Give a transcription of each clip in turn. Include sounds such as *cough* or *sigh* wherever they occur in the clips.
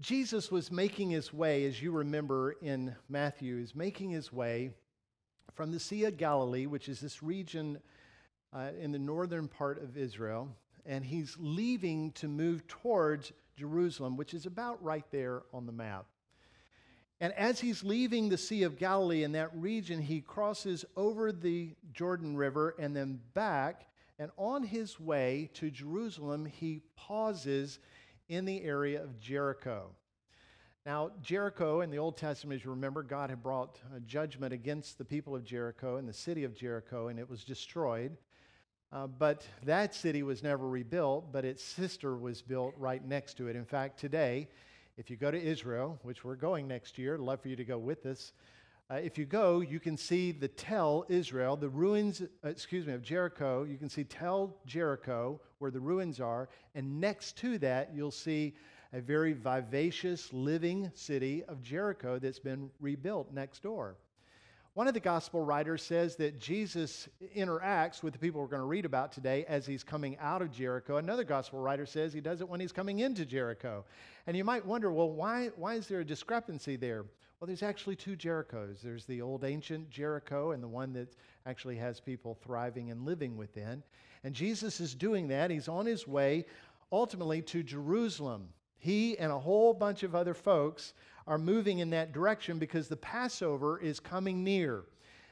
Jesus was making his way, as you remember in Matthew, is making his way from the Sea of Galilee, which is this region uh, in the northern part of Israel, and he's leaving to move towards Jerusalem, which is about right there on the map. And as he's leaving the Sea of Galilee in that region, he crosses over the Jordan River and then back. And on his way to Jerusalem, he pauses in the area of Jericho. Now, Jericho in the Old Testament, as you remember, God had brought judgment against the people of Jericho and the city of Jericho, and it was destroyed. Uh, but that city was never rebuilt, but its sister was built right next to it. In fact, today, if you go to Israel, which we're going next year, I'd love for you to go with us. Uh, if you go, you can see the Tel Israel, the ruins, uh, excuse me, of Jericho. You can see Tel Jericho, where the ruins are. And next to that, you'll see a very vivacious, living city of Jericho that's been rebuilt next door. One of the gospel writers says that Jesus interacts with the people we're going to read about today as he's coming out of Jericho. Another gospel writer says he does it when he's coming into Jericho. And you might wonder, well, why, why is there a discrepancy there? Well, there's actually two Jerichos. There's the old ancient Jericho and the one that actually has people thriving and living within. And Jesus is doing that. He's on his way ultimately to Jerusalem. He and a whole bunch of other folks are moving in that direction because the Passover is coming near.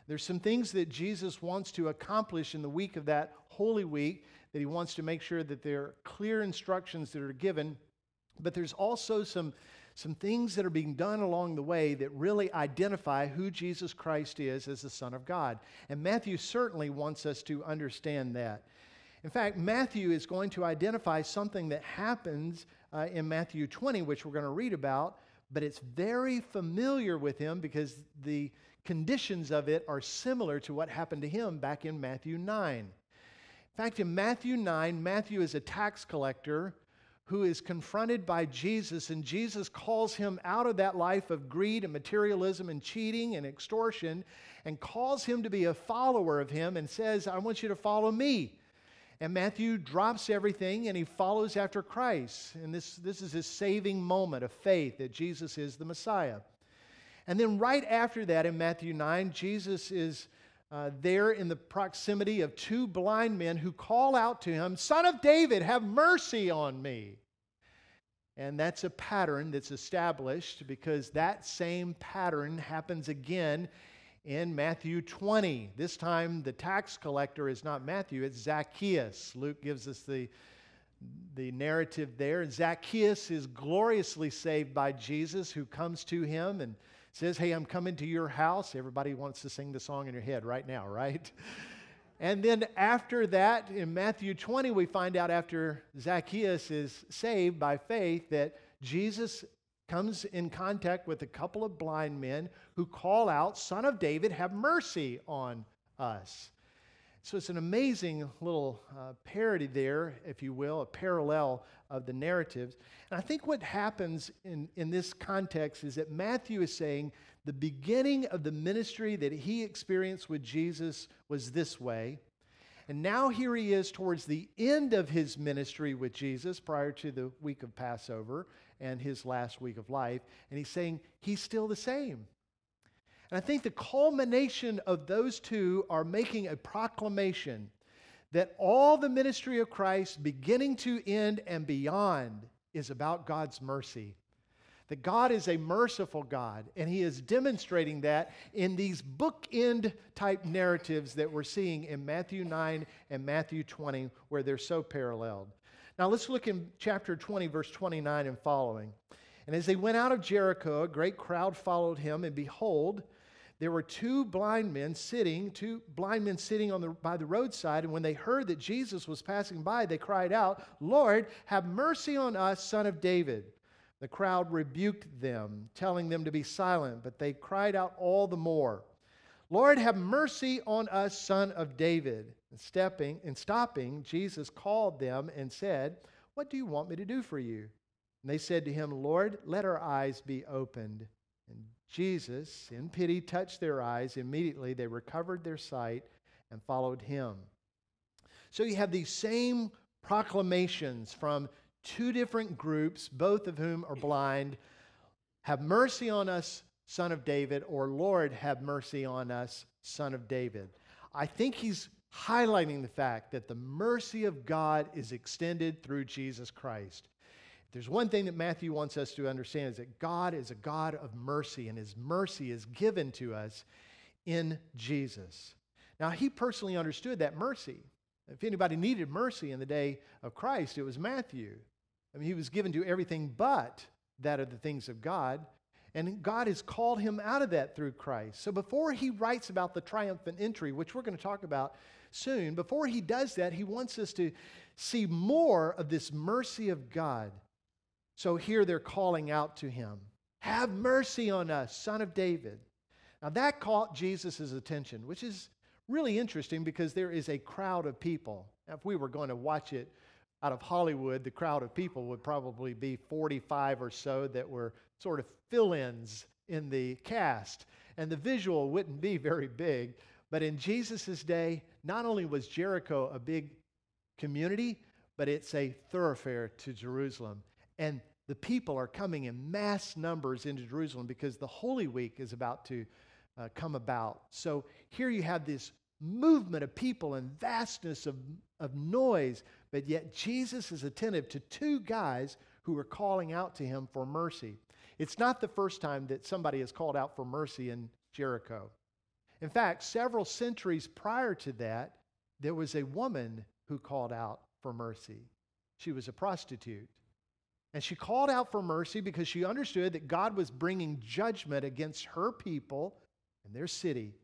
There's some things that Jesus wants to accomplish in the week of that Holy Week that he wants to make sure that there are clear instructions that are given. But there's also some, some things that are being done along the way that really identify who Jesus Christ is as the Son of God. And Matthew certainly wants us to understand that. In fact, Matthew is going to identify something that happens uh, in Matthew 20, which we're going to read about, but it's very familiar with him because the conditions of it are similar to what happened to him back in Matthew 9. In fact, in Matthew 9, Matthew is a tax collector who is confronted by Jesus, and Jesus calls him out of that life of greed and materialism and cheating and extortion and calls him to be a follower of him and says, I want you to follow me. And Matthew drops everything and he follows after Christ. And this, this is his saving moment of faith that Jesus is the Messiah. And then right after that, in Matthew 9, Jesus is uh, there in the proximity of two blind men who call out to him, Son of David, have mercy on me. And that's a pattern that's established because that same pattern happens again in Matthew 20. This time, the tax collector is not Matthew, it's Zacchaeus. Luke gives us the, the narrative there. Zacchaeus is gloriously saved by Jesus, who comes to him and says, Hey, I'm coming to your house. Everybody wants to sing the song in your head right now, right? *laughs* And then after that, in Matthew 20, we find out after Zacchaeus is saved by faith that Jesus comes in contact with a couple of blind men who call out, Son of David, have mercy on us. So it's an amazing little uh, parody there, if you will, a parallel of the narratives. And I think what happens in, in this context is that Matthew is saying the beginning of the ministry that he experienced with Jesus was this way. And now here he is towards the end of his ministry with Jesus prior to the week of Passover and his last week of life. And he's saying he's still the same. And I think the culmination of those two are making a proclamation that all the ministry of Christ, beginning to end and beyond, is about God's mercy. That God is a merciful God, and He is demonstrating that in these bookend type narratives that we're seeing in Matthew 9 and Matthew 20, where they're so paralleled. Now let's look in chapter 20, verse 29 and following. And as they went out of Jericho, a great crowd followed him, and behold, there were two blind men sitting, two blind men sitting on the, by the roadside. And when they heard that Jesus was passing by, they cried out, Lord, have mercy on us, son of David. The crowd rebuked them, telling them to be silent, but they cried out all the more, Lord, have mercy on us, son of David. And stepping and stopping, Jesus called them and said, What do you want me to do for you? And they said to him, Lord, let our eyes be opened. And Jesus, in pity, touched their eyes. Immediately they recovered their sight and followed him. So you have these same proclamations from two different groups, both of whom are blind. Have mercy on us, son of David, or Lord, have mercy on us, son of David. I think he's highlighting the fact that the mercy of God is extended through Jesus Christ. There's one thing that Matthew wants us to understand is that God is a God of mercy, and his mercy is given to us in Jesus. Now, he personally understood that mercy. If anybody needed mercy in the day of Christ, it was Matthew. I mean, he was given to everything but that of the things of God. And God has called him out of that through Christ. So before he writes about the triumphant entry, which we're going to talk about soon, before he does that, he wants us to see more of this mercy of God. So here they're calling out to him Have mercy on us, son of David. Now that caught Jesus' attention, which is really interesting because there is a crowd of people. Now, if we were going to watch it out of Hollywood, the crowd of people would probably be 45 or so that were sort of fill ins in the cast. And the visual wouldn't be very big. But in Jesus' day, not only was Jericho a big community, but it's a thoroughfare to Jerusalem. And the people are coming in mass numbers into Jerusalem because the Holy Week is about to uh, come about. So here you have this movement of people and vastness of, of noise, but yet Jesus is attentive to two guys who are calling out to him for mercy. It's not the first time that somebody has called out for mercy in Jericho. In fact, several centuries prior to that, there was a woman who called out for mercy. She was a prostitute. And she called out for mercy because she understood that God was bringing judgment against her people and their city.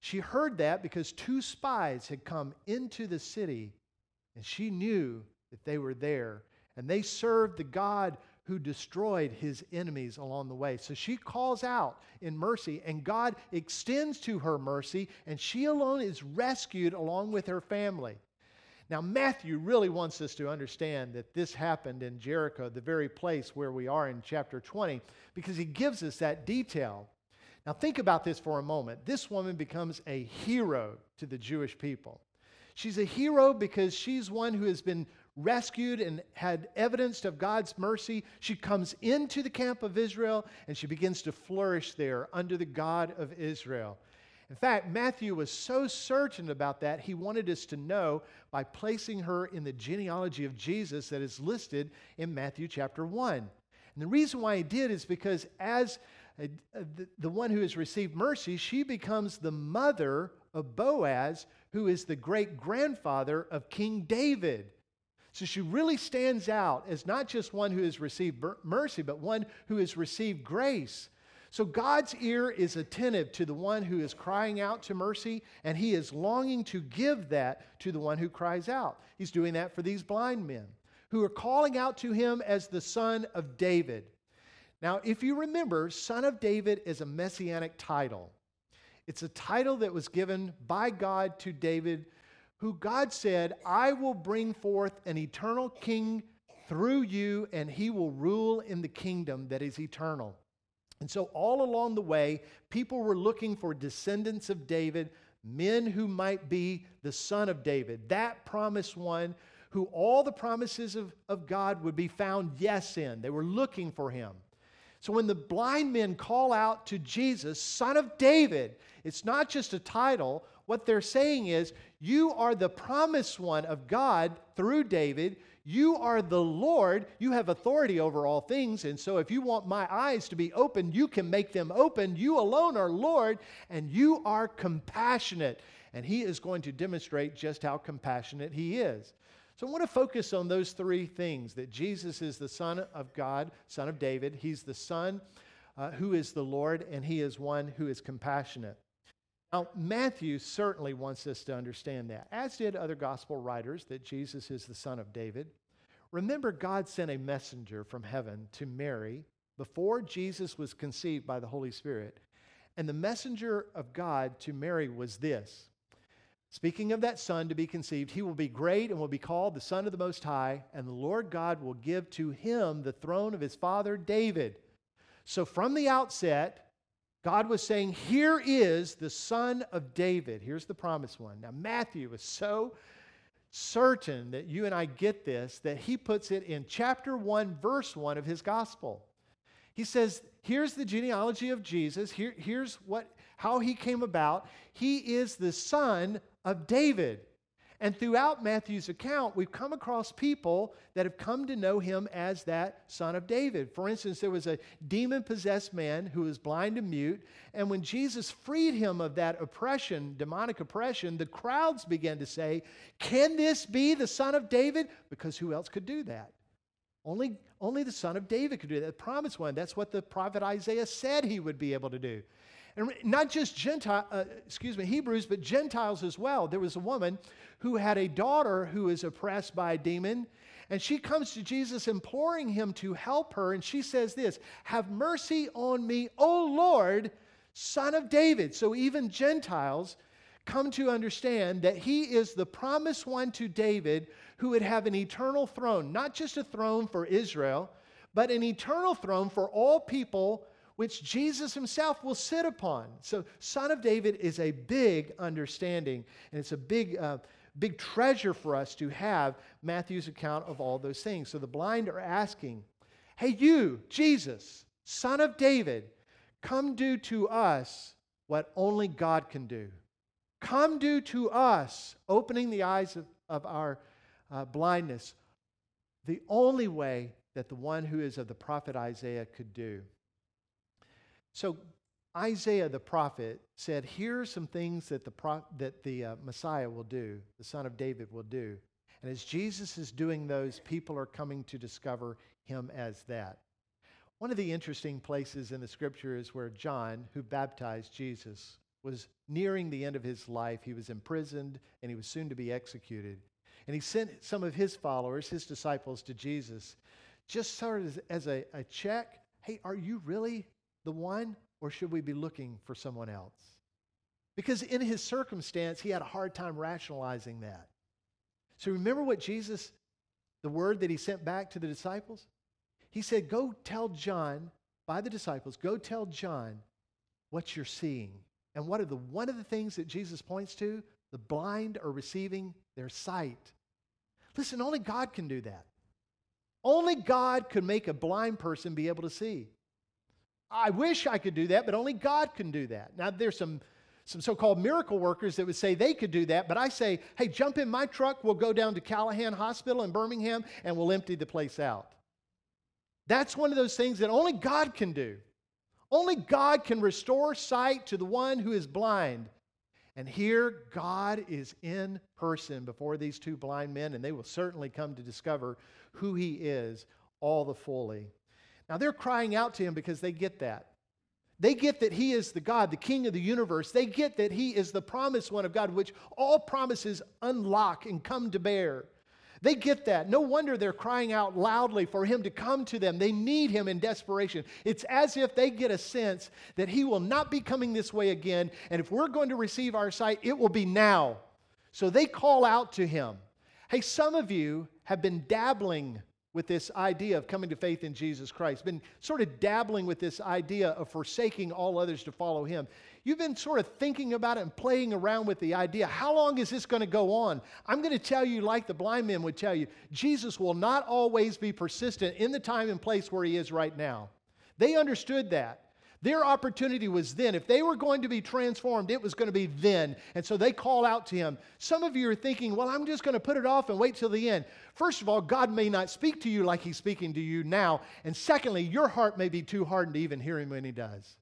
She heard that because two spies had come into the city, and she knew that they were there. And they served the God who destroyed his enemies along the way. So she calls out in mercy, and God extends to her mercy, and she alone is rescued along with her family. Now, Matthew really wants us to understand that this happened in Jericho, the very place where we are in chapter 20, because he gives us that detail. Now, think about this for a moment. This woman becomes a hero to the Jewish people. She's a hero because she's one who has been rescued and had evidence of God's mercy. She comes into the camp of Israel and she begins to flourish there under the God of Israel. In fact, Matthew was so certain about that, he wanted us to know by placing her in the genealogy of Jesus that is listed in Matthew chapter 1. And the reason why he did is because as uh, the, the one who has received mercy, she becomes the mother of Boaz, who is the great grandfather of King David. So she really stands out as not just one who has received mercy, but one who has received grace. So God's ear is attentive to the one who is crying out to mercy, and he is longing to give that to the one who cries out. He's doing that for these blind men who are calling out to him as the son of David. Now, if you remember, Son of David is a messianic title. It's a title that was given by God to David, who God said, I will bring forth an eternal king through you, and he will rule in the kingdom that is eternal. And so, all along the way, people were looking for descendants of David, men who might be the son of David, that promised one who all the promises of, of God would be found yes in. They were looking for him. So when the blind men call out to Jesus, Son of David, it's not just a title. What they're saying is, You are the promised one of God through David. You are the Lord. You have authority over all things. And so, if you want my eyes to be open, you can make them open. You alone are Lord, and you are compassionate. And He is going to demonstrate just how compassionate He is. So I want to focus on those three things that Jesus is the Son of God, Son of David. He's the Son uh, who is the Lord, and He is one who is compassionate. Now, Matthew certainly wants us to understand that, as did other gospel writers, that Jesus is the Son of David. Remember, God sent a messenger from heaven to Mary before Jesus was conceived by the Holy Spirit. And the messenger of God to Mary was this Speaking of that son to be conceived, he will be great and will be called the Son of the Most High, and the Lord God will give to him the throne of his father David. So from the outset, God was saying, Here is the Son of David. Here's the promised one. Now, Matthew is so certain that you and I get this that he puts it in chapter 1, verse 1 of his gospel. He says, Here's the genealogy of Jesus. Here, here's what, how he came about. He is the son of David. And throughout Matthew's account, we've come across people that have come to know him as that son of David. For instance, there was a demon possessed man who was blind and mute. And when Jesus freed him of that oppression, demonic oppression, the crowds began to say, Can this be the son of David? Because who else could do that? Only, only the son of David could do that. The promised one. That's what the prophet Isaiah said he would be able to do. And not just Gentile, uh, excuse me, Hebrews, but Gentiles as well. There was a woman who had a daughter who is oppressed by a demon, and she comes to Jesus imploring him to help her, and she says this Have mercy on me, O Lord, son of David. So even Gentiles come to understand that he is the promised one to David who would have an eternal throne, not just a throne for Israel, but an eternal throne for all people which Jesus himself will sit upon. So, Son of David is a big understanding, and it's a big, uh, big treasure for us to have Matthew's account of all those things. So, the blind are asking, Hey, you, Jesus, Son of David, come do to us what only God can do. Come do to us, opening the eyes of, of our uh, blindness, the only way that the one who is of the prophet Isaiah could do. So Isaiah the prophet said, Here are some things that the, pro- that the uh, Messiah will do, the son of David will do. And as Jesus is doing those, people are coming to discover him as that. One of the interesting places in the scripture is where John, who baptized Jesus, was nearing the end of his life. He was imprisoned and he was soon to be executed. And he sent some of his followers, his disciples, to Jesus, just sort of as, a, a check. Hey, are you really the one, or should we be looking for someone else? Because in his circumstance, he had a hard time rationalizing that. So remember what Jesus, the word that he sent back to the disciples? He said, Go tell John, by the disciples, go tell John what you're seeing. And what are the one of the things that Jesus points to? The blind are receiving their sight. Listen, only God can do that. Only God could make a blind person be able to see. I wish I could do that, but only God can do that. Now, there's some, some so called miracle workers that would say they could do that, but I say, hey, jump in my truck. We'll go down to Callahan Hospital in Birmingham and we'll empty the place out. That's one of those things that only God can do. Only God can restore sight to the one who is blind. And here, God is in person before these two blind men, and they will certainly come to discover who He is all the fully. Now they're crying out to him because they get that. They get that he is the God, the king of the universe. They get that he is the promised one of God, which all promises unlock and come to bear. They get that. No wonder they're crying out loudly for him to come to them. They need him in desperation. It's as if they get a sense that he will not be coming this way again. And if we're going to receive our sight, it will be now. So they call out to him. Hey, some of you have been dabbling with this idea of coming to faith in Jesus Christ, been sort of dabbling with this idea of forsaking all others to follow Him. You've been sort of thinking about it and playing around with the idea how long is this going to go on? I'm going to tell you, like the blind men would tell you, Jesus will not always be persistent in the time and place where He is right now. They understood that. Their opportunity was then. If they were going to be transformed, it was going to be then. And so they call out to him. Some of you are thinking, well, I'm just going to put it off and wait till the end. First of all, God may not speak to you like he's speaking to you now. And secondly, your heart may be too hardened to even hear him when he does.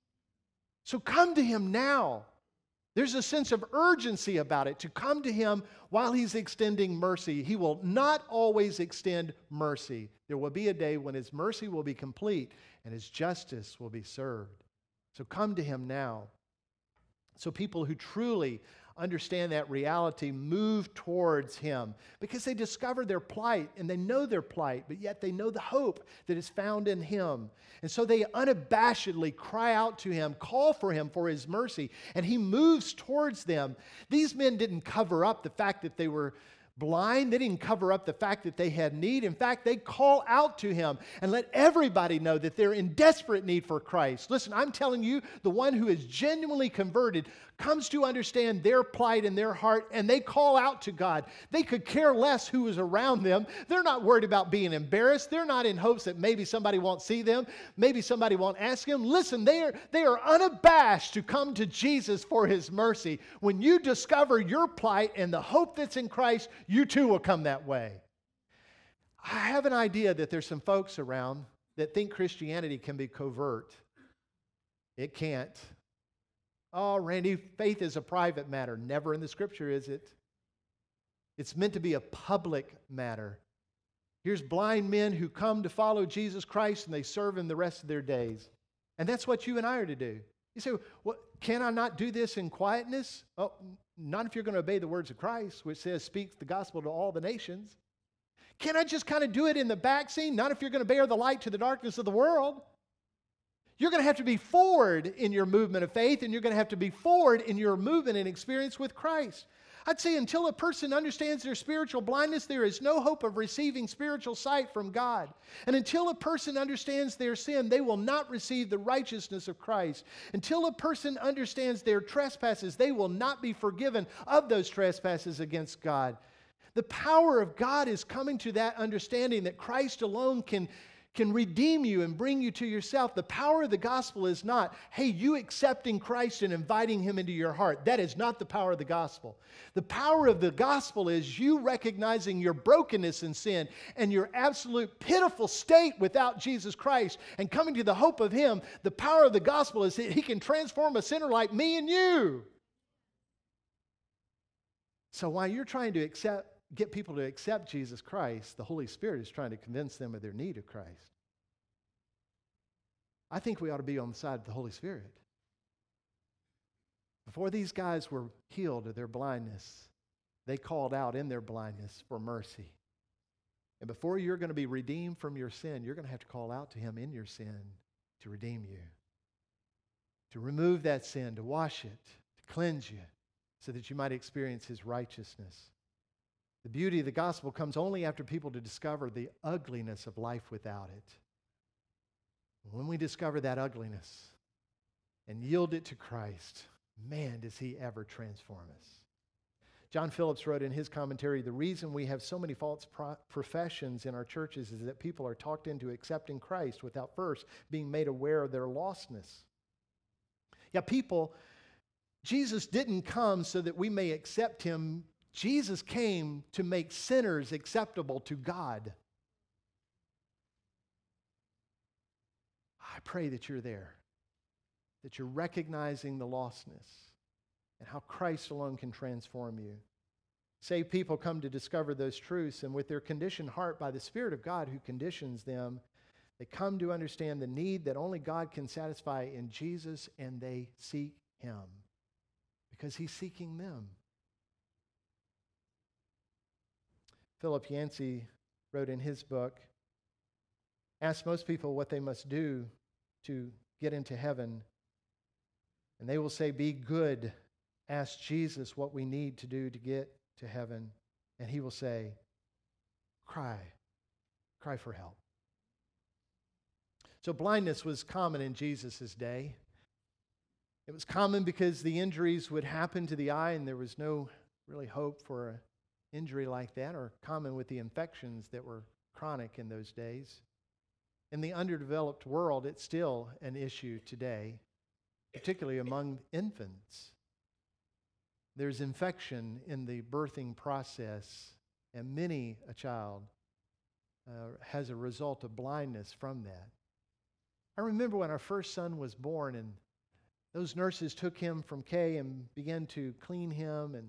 So come to him now. There's a sense of urgency about it to come to him while he's extending mercy. He will not always extend mercy. There will be a day when his mercy will be complete and his justice will be served. So come to him now. So people who truly understand that reality move towards him because they discover their plight and they know their plight, but yet they know the hope that is found in him. And so they unabashedly cry out to him, call for him for his mercy, and he moves towards them. These men didn't cover up the fact that they were blind. They didn't cover up the fact that they had need. In fact, they call out to him and let everybody know that they're in desperate need for Christ. Listen, I'm telling you, the one who is genuinely converted comes to understand their plight in their heart and they call out to God. They could care less who is around them. They're not worried about being embarrassed. They're not in hopes that maybe somebody won't see them, maybe somebody won't ask them. Listen, they are, they are unabashed to come to Jesus for his mercy. When you discover your plight and the hope that's in Christ, you too will come that way. I have an idea that there's some folks around that think Christianity can be covert. It can't. Oh, Randy, faith is a private matter. Never in the scripture is it. It's meant to be a public matter. Here's blind men who come to follow Jesus Christ and they serve him the rest of their days. And that's what you and I are to do. You say, well, can I not do this in quietness? Oh, not if you're going to obey the words of Christ, which says, speak the gospel to all the nations. Can I just kind of do it in the back scene? Not if you're going to bear the light to the darkness of the world. You're going to have to be forward in your movement of faith, and you're going to have to be forward in your movement and experience with Christ. I'd say until a person understands their spiritual blindness, there is no hope of receiving spiritual sight from God. And until a person understands their sin, they will not receive the righteousness of Christ. Until a person understands their trespasses, they will not be forgiven of those trespasses against God. The power of God is coming to that understanding that Christ alone can can redeem you and bring you to yourself. The power of the gospel is not, hey, you accepting Christ and inviting him into your heart. That is not the power of the gospel. The power of the gospel is you recognizing your brokenness and sin and your absolute pitiful state without Jesus Christ and coming to the hope of him. The power of the gospel is that he can transform a sinner like me and you. So while you're trying to accept get people to accept Jesus Christ, the Holy Spirit is trying to convince them of their need of Christ. I think we ought to be on the side of the Holy Spirit. Before these guys were healed of their blindness, they called out in their blindness for mercy. And before you're going to be redeemed from your sin, you're going to have to call out to Him in your sin to redeem you, to remove that sin, to wash it, to cleanse you, so that you might experience His righteousness. The beauty of the gospel comes only after people to discover the ugliness of life without it. When we discover that ugliness and yield it to Christ, man, does he ever transform us. John Phillips wrote in his commentary the reason we have so many false pro- professions in our churches is that people are talked into accepting Christ without first being made aware of their lostness. Yeah, people, Jesus didn't come so that we may accept him Jesus came to make sinners acceptable to God. I pray that you're there, that you're recognizing the lostness and how Christ alone can transform you. Saved people come to discover those truths, and with their conditioned heart by the Spirit of God who conditions them, they come to understand the need that only God can satisfy in Jesus, and they seek Him because He's seeking them. Philip Yancey wrote in his book Ask most people what they must do to get into heaven, and they will say, Be good. Ask Jesus what we need to do to get to heaven, and he will say, Cry. Cry for help. So, blindness was common in Jesus' day. It was common because the injuries would happen to the eye, and there was no really hope for a injury like that are common with the infections that were chronic in those days. In the underdeveloped world, it's still an issue today, particularly among infants. There's infection in the birthing process, and many a child uh, has a result of blindness from that. I remember when our first son was born, and those nurses took him from Kay and began to clean him and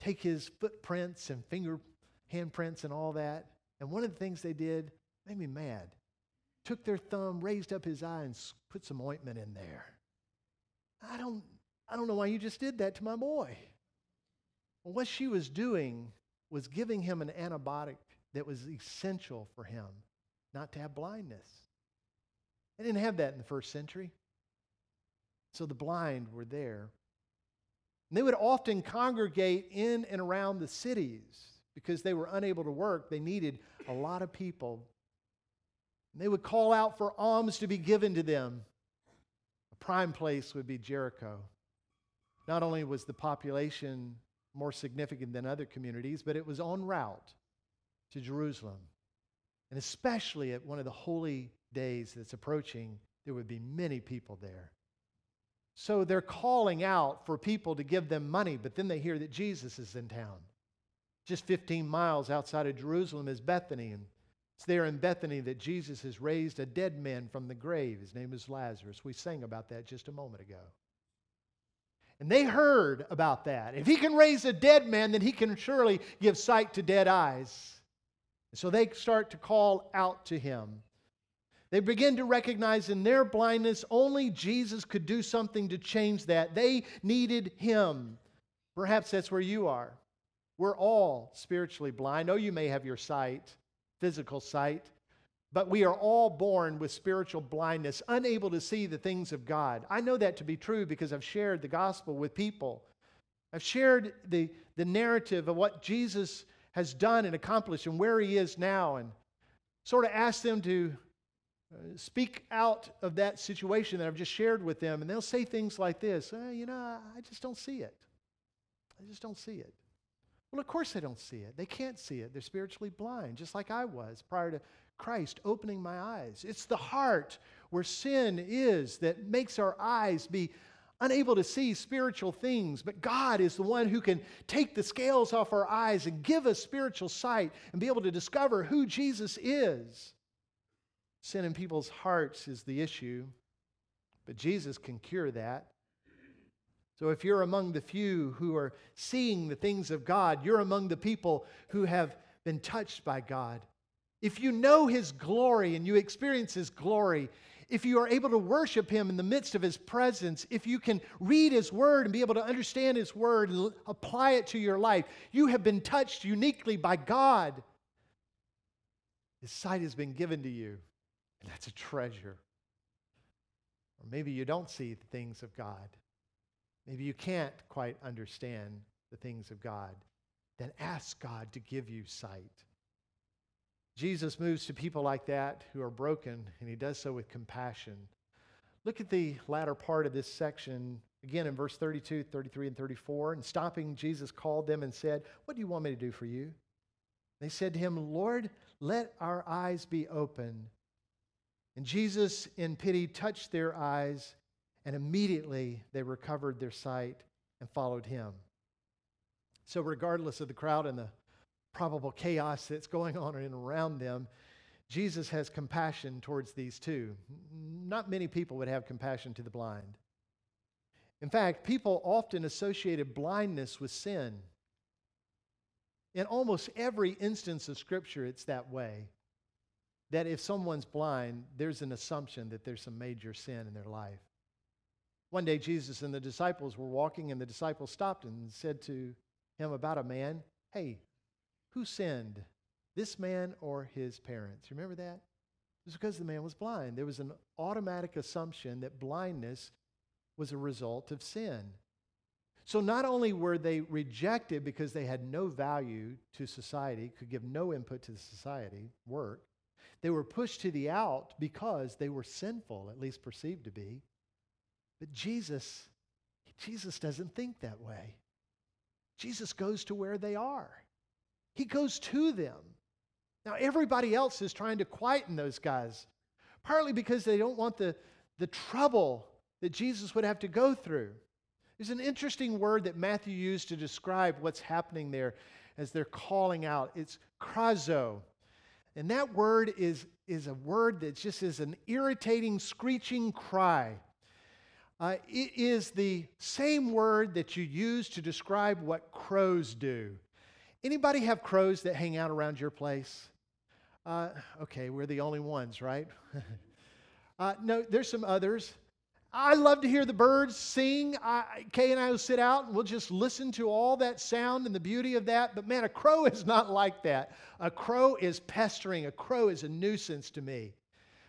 take his footprints and finger handprints and all that. And one of the things they did made me mad. Took their thumb, raised up his eye, and put some ointment in there. I don't, I don't know why you just did that to my boy. Well, what she was doing was giving him an antibiotic that was essential for him not to have blindness. They didn't have that in the first century. So the blind were there. And they would often congregate in and around the cities because they were unable to work, they needed a lot of people. And they would call out for alms to be given to them. A prime place would be Jericho. Not only was the population more significant than other communities, but it was en route to Jerusalem. And especially at one of the holy days that's approaching, there would be many people there. So they're calling out for people to give them money, but then they hear that Jesus is in town. Just 15 miles outside of Jerusalem is Bethany, and it's there in Bethany that Jesus has raised a dead man from the grave. His name is Lazarus. We sang about that just a moment ago. And they heard about that. If he can raise a dead man, then he can surely give sight to dead eyes. So they start to call out to him. They begin to recognize in their blindness only Jesus could do something to change that. They needed him. Perhaps that's where you are. We're all spiritually blind. Oh, you may have your sight, physical sight, but we are all born with spiritual blindness, unable to see the things of God. I know that to be true because I've shared the gospel with people. I've shared the, the narrative of what Jesus has done and accomplished and where he is now, and sort of asked them to uh, speak out of that situation that I've just shared with them, and they'll say things like this eh, You know, I just don't see it. I just don't see it. Well, of course they don't see it. They can't see it. They're spiritually blind, just like I was prior to Christ opening my eyes. It's the heart where sin is that makes our eyes be unable to see spiritual things. But God is the one who can take the scales off our eyes and give us spiritual sight and be able to discover who Jesus is. Sin in people's hearts is the issue, but Jesus can cure that. So if you're among the few who are seeing the things of God, you're among the people who have been touched by God. If you know His glory and you experience His glory, if you are able to worship Him in the midst of His presence, if you can read His Word and be able to understand His Word and apply it to your life, you have been touched uniquely by God. His sight has been given to you, and that's a treasure. Or maybe you don't see the things of God. Maybe you can't quite understand the things of God. Then ask God to give you sight. Jesus moves to people like that who are broken, and he does so with compassion. Look at the latter part of this section, again in verse 32, 33, and 34. And stopping, Jesus called them and said, What do you want me to do for you? They said to him, Lord, let our eyes be open. And Jesus, in pity, touched their eyes, and immediately they recovered their sight and followed him. So, regardless of the crowd and the probable chaos that's going on and around them, Jesus has compassion towards these two. Not many people would have compassion to the blind. In fact, people often associated blindness with sin. In almost every instance of Scripture, it's that way. That if someone's blind, there's an assumption that there's some major sin in their life. One day, Jesus and the disciples were walking, and the disciples stopped and said to him about a man, Hey, who sinned, this man or his parents? Remember that? It was because the man was blind. There was an automatic assumption that blindness was a result of sin. So not only were they rejected because they had no value to society, could give no input to society, work, they were pushed to the out because they were sinful, at least perceived to be. But Jesus, Jesus doesn't think that way. Jesus goes to where they are. He goes to them. Now, everybody else is trying to quieten those guys, partly because they don't want the, the trouble that Jesus would have to go through. There's an interesting word that Matthew used to describe what's happening there as they're calling out. It's krazo. And that word is, is a word that just is an irritating, screeching cry. Uh, it is the same word that you use to describe what crows do. Anybody have crows that hang out around your place? Uh, okay, we're the only ones, right? *laughs* uh, no, there's some others. I love to hear the birds sing. I, Kay and I will sit out and we'll just listen to all that sound and the beauty of that. But man, a crow is not like that. A crow is pestering, a crow is a nuisance to me.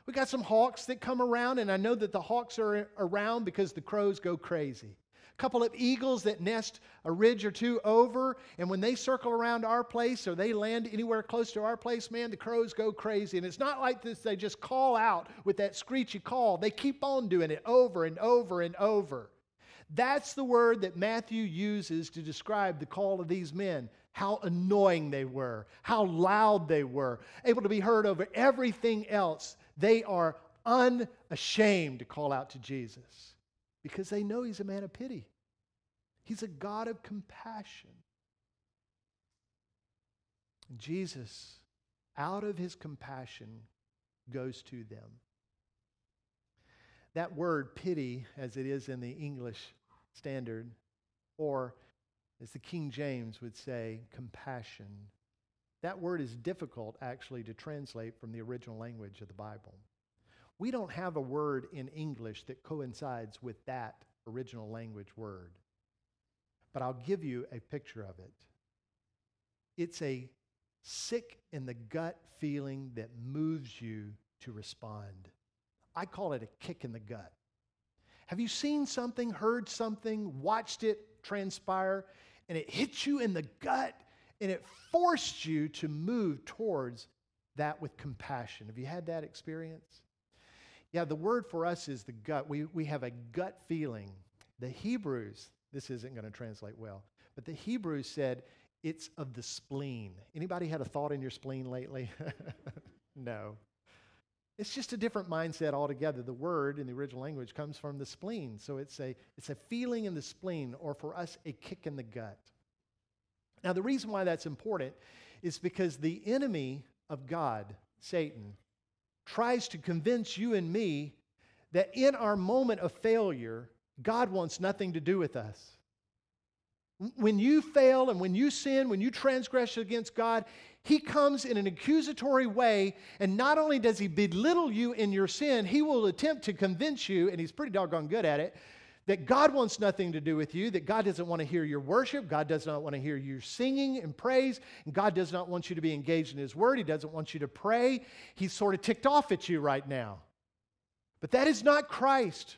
We got some hawks that come around, and I know that the hawks are around because the crows go crazy. Couple of eagles that nest a ridge or two over, and when they circle around our place or they land anywhere close to our place, man, the crows go crazy. And it's not like this, they just call out with that screechy call. They keep on doing it over and over and over. That's the word that Matthew uses to describe the call of these men. How annoying they were, how loud they were, able to be heard over everything else. They are unashamed to call out to Jesus because they know he's a man of pity. He's a God of compassion. Jesus, out of his compassion, goes to them. That word pity, as it is in the English standard, or as the King James would say, compassion, that word is difficult actually to translate from the original language of the Bible. We don't have a word in English that coincides with that original language word. But I'll give you a picture of it. It's a sick in the gut feeling that moves you to respond. I call it a kick in the gut. Have you seen something, heard something, watched it transpire, and it hits you in the gut and it forced you to move towards that with compassion? Have you had that experience? Yeah, the word for us is the gut. We, we have a gut feeling. The Hebrews, this isn't going to translate well, but the Hebrews said it's of the spleen. Anybody had a thought in your spleen lately? *laughs* no. It's just a different mindset altogether. The word in the original language comes from the spleen. So it's a, it's a feeling in the spleen, or for us, a kick in the gut. Now, the reason why that's important is because the enemy of God, Satan, tries to convince you and me that in our moment of failure, God wants nothing to do with us. When you fail and when you sin, when you transgress against God, He comes in an accusatory way, and not only does He belittle you in your sin, He will attempt to convince you, and He's pretty doggone good at it, that God wants nothing to do with you, that God doesn't want to hear your worship, God does not want to hear you singing and praise, and God does not want you to be engaged in His Word, He doesn't want you to pray. He's sort of ticked off at you right now. But that is not Christ.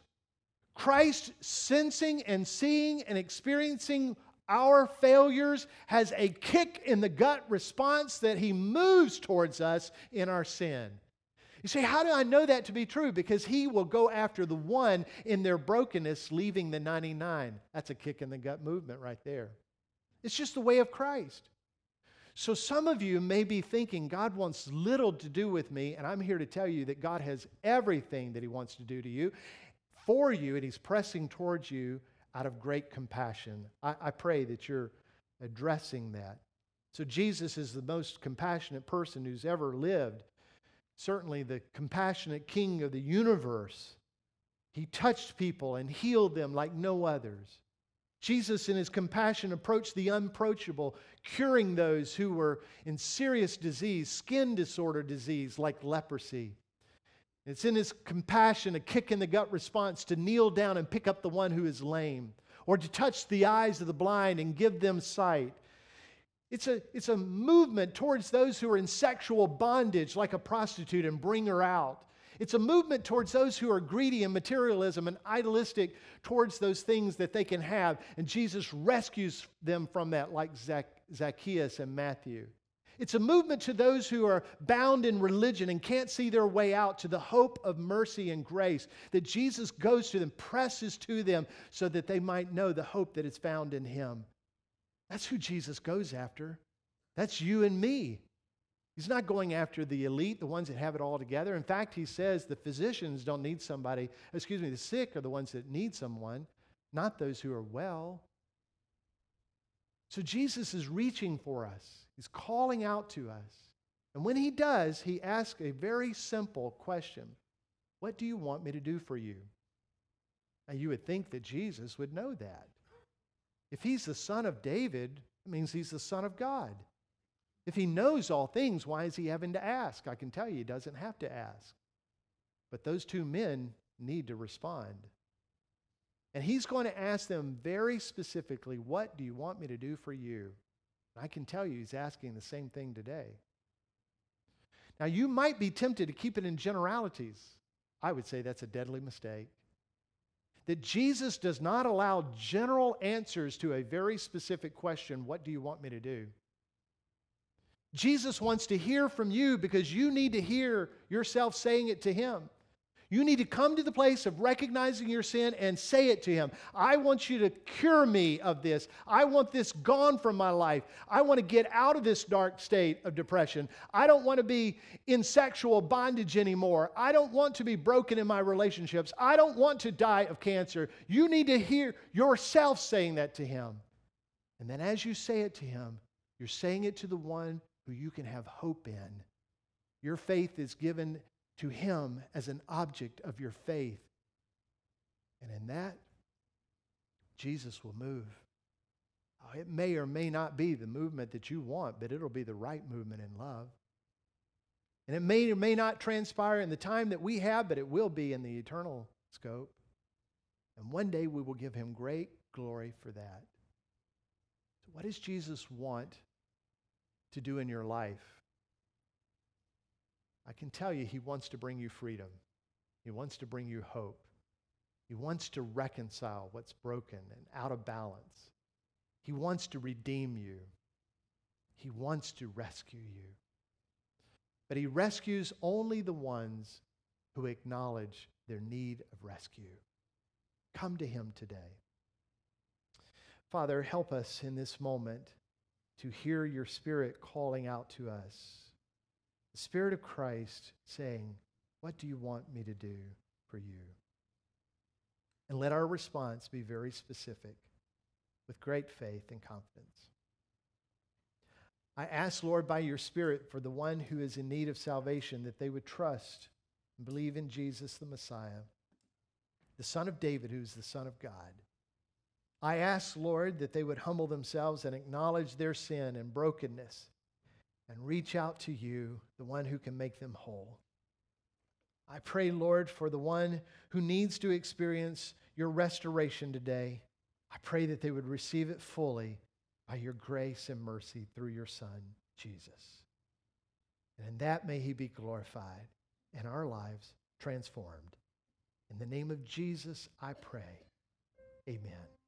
Christ sensing and seeing and experiencing our failures has a kick in the gut response that He moves towards us in our sin. You say, how do I know that to be true? Because he will go after the one in their brokenness, leaving the 99. That's a kick in the gut movement right there. It's just the way of Christ. So some of you may be thinking, God wants little to do with me, and I'm here to tell you that God has everything that he wants to do to you, for you, and he's pressing towards you out of great compassion. I, I pray that you're addressing that. So Jesus is the most compassionate person who's ever lived certainly the compassionate king of the universe. He touched people and healed them like no others. Jesus, in his compassion, approached the unapproachable, curing those who were in serious disease, skin disorder disease like leprosy. It's in his compassion, a kick in the gut response to kneel down and pick up the one who is lame, or to touch the eyes of the blind and give them sight. It's a, it's a movement towards those who are in sexual bondage, like a prostitute, and bring her out. It's a movement towards those who are greedy in materialism and idealistic towards those things that they can have. And Jesus rescues them from that, like Zac- Zacchaeus and Matthew. It's a movement to those who are bound in religion and can't see their way out to the hope of mercy and grace that Jesus goes to them, presses to them so that they might know the hope that is found in Him. That's who Jesus goes after. That's you and me. He's not going after the elite, the ones that have it all together. In fact, he says the physicians don't need somebody, excuse me, the sick are the ones that need someone, not those who are well. So Jesus is reaching for us, he's calling out to us. And when he does, he asks a very simple question What do you want me to do for you? Now, you would think that Jesus would know that. If he's the son of David, it means he's the son of God. If he knows all things, why is he having to ask? I can tell you he doesn't have to ask. But those two men need to respond. And he's going to ask them very specifically, What do you want me to do for you? I can tell you he's asking the same thing today. Now, you might be tempted to keep it in generalities. I would say that's a deadly mistake. That Jesus does not allow general answers to a very specific question What do you want me to do? Jesus wants to hear from you because you need to hear yourself saying it to Him. You need to come to the place of recognizing your sin and say it to Him. I want you to cure me of this. I want this gone from my life. I want to get out of this dark state of depression. I don't want to be in sexual bondage anymore. I don't want to be broken in my relationships. I don't want to die of cancer. You need to hear yourself saying that to Him. And then as you say it to Him, you're saying it to the one who you can have hope in. Your faith is given to Him as an object of your faith. And in that, Jesus will move. Oh, it may or may not be the movement that you want, but it'll be the right movement in love. And it may or may not transpire in the time that we have, but it will be in the eternal scope. And one day we will give him great glory for that. So, what does Jesus want to do in your life? I can tell you, He wants to bring you freedom. He wants to bring you hope. He wants to reconcile what's broken and out of balance. He wants to redeem you. He wants to rescue you. But He rescues only the ones who acknowledge their need of rescue. Come to Him today. Father, help us in this moment to hear your Spirit calling out to us the Spirit of Christ saying, What do you want me to do for you? And let our response be very specific with great faith and confidence. I ask, Lord, by your Spirit, for the one who is in need of salvation, that they would trust and believe in Jesus the Messiah, the Son of David, who is the Son of God. I ask, Lord, that they would humble themselves and acknowledge their sin and brokenness and reach out to you, the one who can make them whole. I pray, Lord, for the one who needs to experience your restoration today. I pray that they would receive it fully by your grace and mercy through your Son, Jesus. And in that may he be glorified and our lives transformed. In the name of Jesus, I pray. Amen.